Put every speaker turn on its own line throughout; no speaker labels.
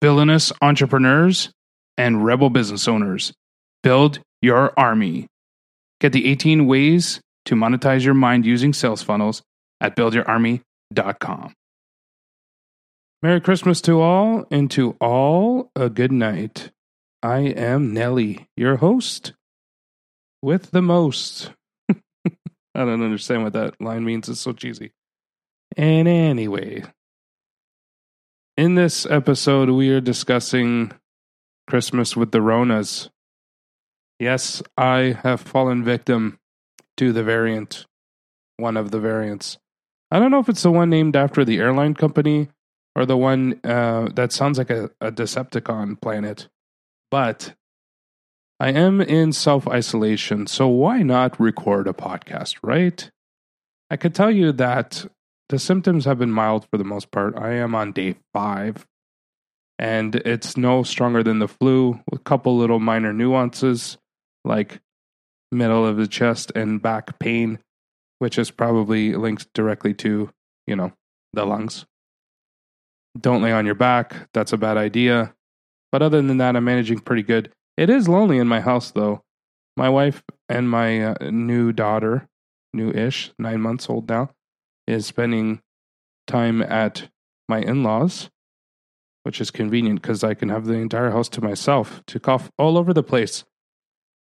villainous entrepreneurs, and rebel business owners. Build your army. Get the 18 ways to monetize your mind using sales funnels at buildyourarmy.com. Merry Christmas to all, and to all a good night. I am Nelly, your host with the most. I don't understand what that line means. It's so cheesy. And anyway, in this episode, we are discussing Christmas with the Ronas. Yes, I have fallen victim to the variant, one of the variants. I don't know if it's the one named after the airline company or the one uh, that sounds like a, a Decepticon planet, but I am in self isolation, so why not record a podcast, right? I could tell you that the symptoms have been mild for the most part. I am on day five, and it's no stronger than the flu, with a couple little minor nuances like middle of the chest and back pain, which is probably linked directly to, you know, the lungs. Don't lay on your back. That's a bad idea. But other than that, I'm managing pretty good. It is lonely in my house, though. My wife and my uh, new daughter, new ish, nine months old now, is spending time at my in laws, which is convenient because I can have the entire house to myself to cough all over the place.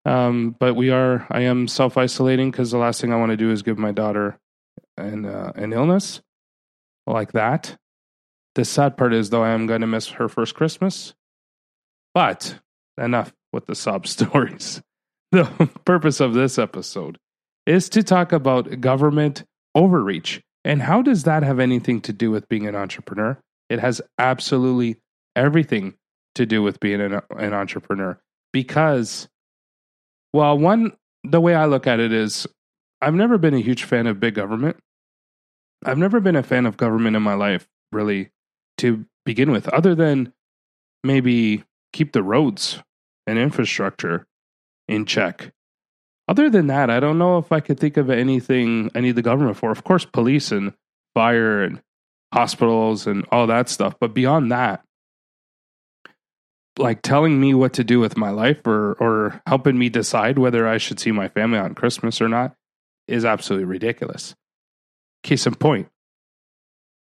Um, but we are, I am self isolating because the last thing I want to do is give my daughter an, uh, an illness like that. The sad part is, though, I am going to miss her first Christmas. But enough with the sob stories. The purpose of this episode is to talk about government overreach. And how does that have anything to do with being an entrepreneur? It has absolutely everything to do with being an, an entrepreneur because, well, one, the way I look at it is I've never been a huge fan of big government. I've never been a fan of government in my life, really, to begin with, other than maybe keep the roads and infrastructure in check. Other than that, I don't know if I could think of anything I need the government for. Of course, police and fire and hospitals and all that stuff. But beyond that, like telling me what to do with my life or or helping me decide whether I should see my family on Christmas or not is absolutely ridiculous. Case in point,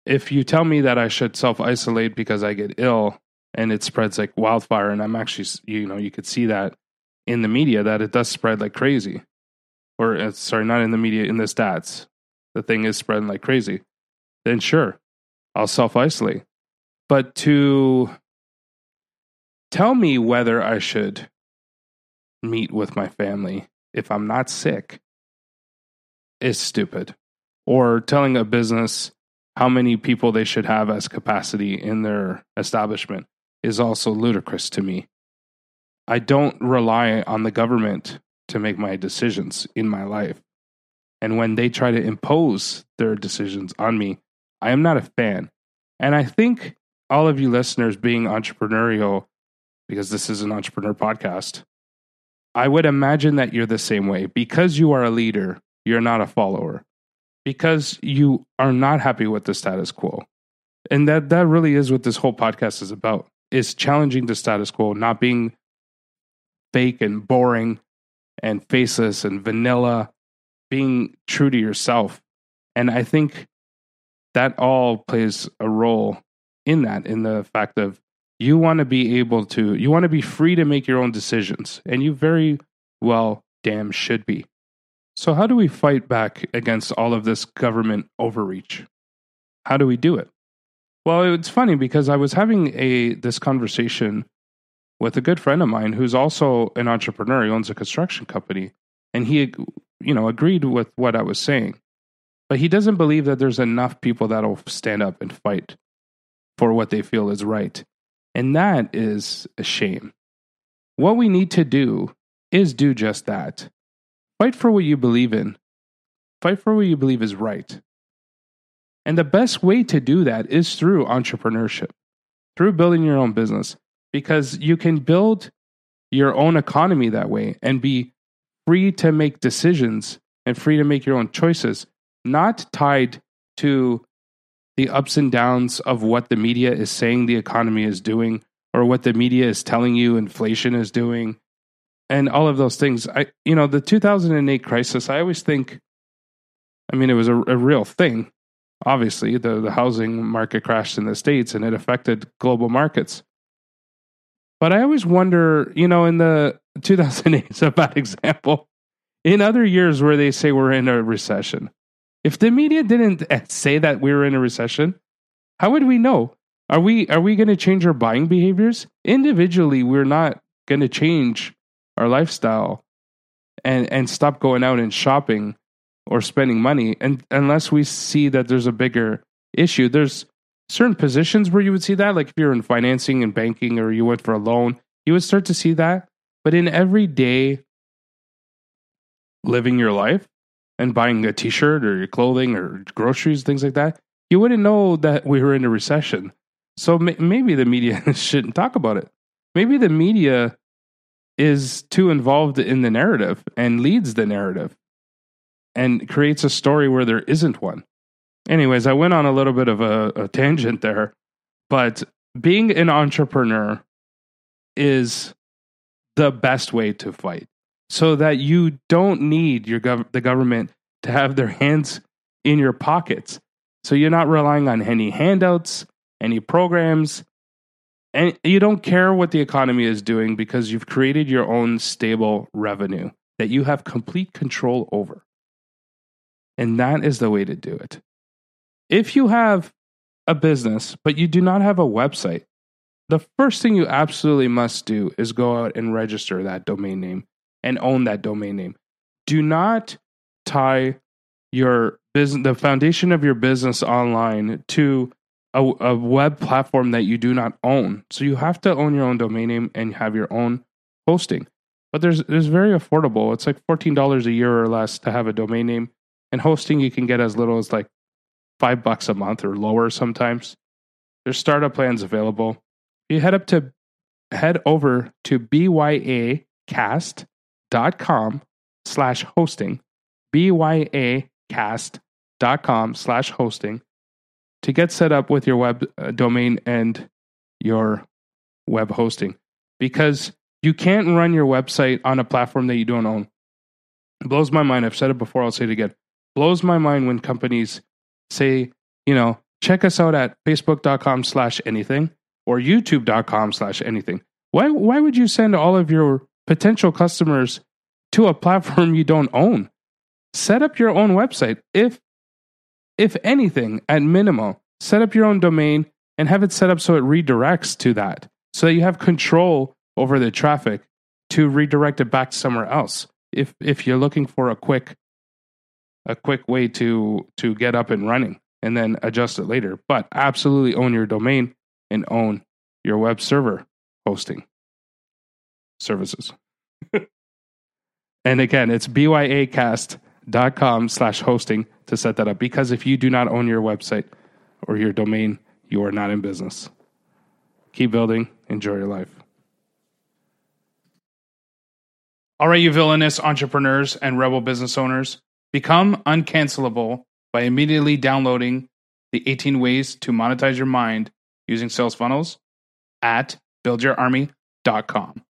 if you tell me that I should self isolate because I get ill and it spreads like wildfire, and I'm actually, you know, you could see that in the media that it does spread like crazy. Or, uh, sorry, not in the media, in the stats. The thing is spreading like crazy. Then sure, I'll self isolate. But to tell me whether I should meet with my family if I'm not sick is stupid. Or telling a business how many people they should have as capacity in their establishment is also ludicrous to me. I don't rely on the government to make my decisions in my life. And when they try to impose their decisions on me, I am not a fan. And I think all of you listeners being entrepreneurial, because this is an entrepreneur podcast, I would imagine that you're the same way. Because you are a leader, you're not a follower. Because you are not happy with the status quo. And that, that really is what this whole podcast is about is challenging the status quo, not being fake and boring and faceless and vanilla, being true to yourself. And I think that all plays a role in that, in the fact of you want to be able to, you want to be free to make your own decisions, and you very well damn should be. So, how do we fight back against all of this government overreach? How do we do it? Well, it's funny because I was having a this conversation with a good friend of mine who's also an entrepreneur. He owns a construction company, and he, you know, agreed with what I was saying, but he doesn't believe that there's enough people that'll stand up and fight for what they feel is right, and that is a shame. What we need to do is do just that. Fight for what you believe in. Fight for what you believe is right. And the best way to do that is through entrepreneurship, through building your own business because you can build your own economy that way and be free to make decisions and free to make your own choices, not tied to the ups and downs of what the media is saying the economy is doing or what the media is telling you inflation is doing and all of those things. I, you know, the 2008 crisis, I always think, I mean, it was a, a real thing. Obviously, the, the housing market crashed in the States and it affected global markets. But I always wonder, you know, in the 2008 is a bad example. In other years where they say we're in a recession, if the media didn't eh, say that we were in a recession, how would we know? Are we are we going to change our buying behaviors individually? We're not going to change our lifestyle and and stop going out and shopping or spending money and unless we see that there's a bigger issue there's certain positions where you would see that like if you're in financing and banking or you went for a loan you would start to see that. But in everyday living your life and buying a t-shirt or your clothing or groceries things like that you wouldn't know that we were in a recession. So maybe the media shouldn't talk about it. Maybe the media is too involved in the narrative and leads the narrative and creates a story where there isn't one. Anyways, I went on a little bit of a, a tangent there, but being an entrepreneur is the best way to fight so that you don't need your gov- the government to have their hands in your pockets. So you're not relying on any handouts, any programs, and you don't care what the economy is doing because you've created your own stable revenue that you have complete control over. And that is the way to do it. If you have a business, but you do not have a website, the first thing you absolutely must do is go out and register that domain name and own that domain name. Do not tie your business, the foundation of your business online to a, a web platform that you do not own. So you have to own your own domain name and have your own hosting. But there's there's very affordable. It's like fourteen dollars a year or less to have a domain name, and hosting you can get as little as like five bucks a month or lower sometimes. There's startup plans available. You head up to head over to byacast.com slash hosting, byacast.com slash hosting to get set up with your web uh, domain and your web hosting because you can't run your website on a platform that you don't own. It blows my mind. I've said it before, I'll say it again. Blows my mind when companies say, you know, check us out at facebook.com slash anything or youtube.com slash anything. Why, why would you send all of your potential customers to a platform you don't own? Set up your own website. If if anything, at minimum, set up your own domain and have it set up so it redirects to that so that you have control over the traffic to redirect it back somewhere else if if you're looking for a quick a quick way to to get up and running and then adjust it later but absolutely own your domain and own your web server hosting services and again it's byacast.com slash hosting to set that up because if you do not own your website or your domain, you are not in business. Keep building, enjoy your life. All right, you villainous entrepreneurs and rebel business owners, become uncancelable by immediately downloading the 18 ways to monetize your mind using sales funnels at buildyourarmy.com.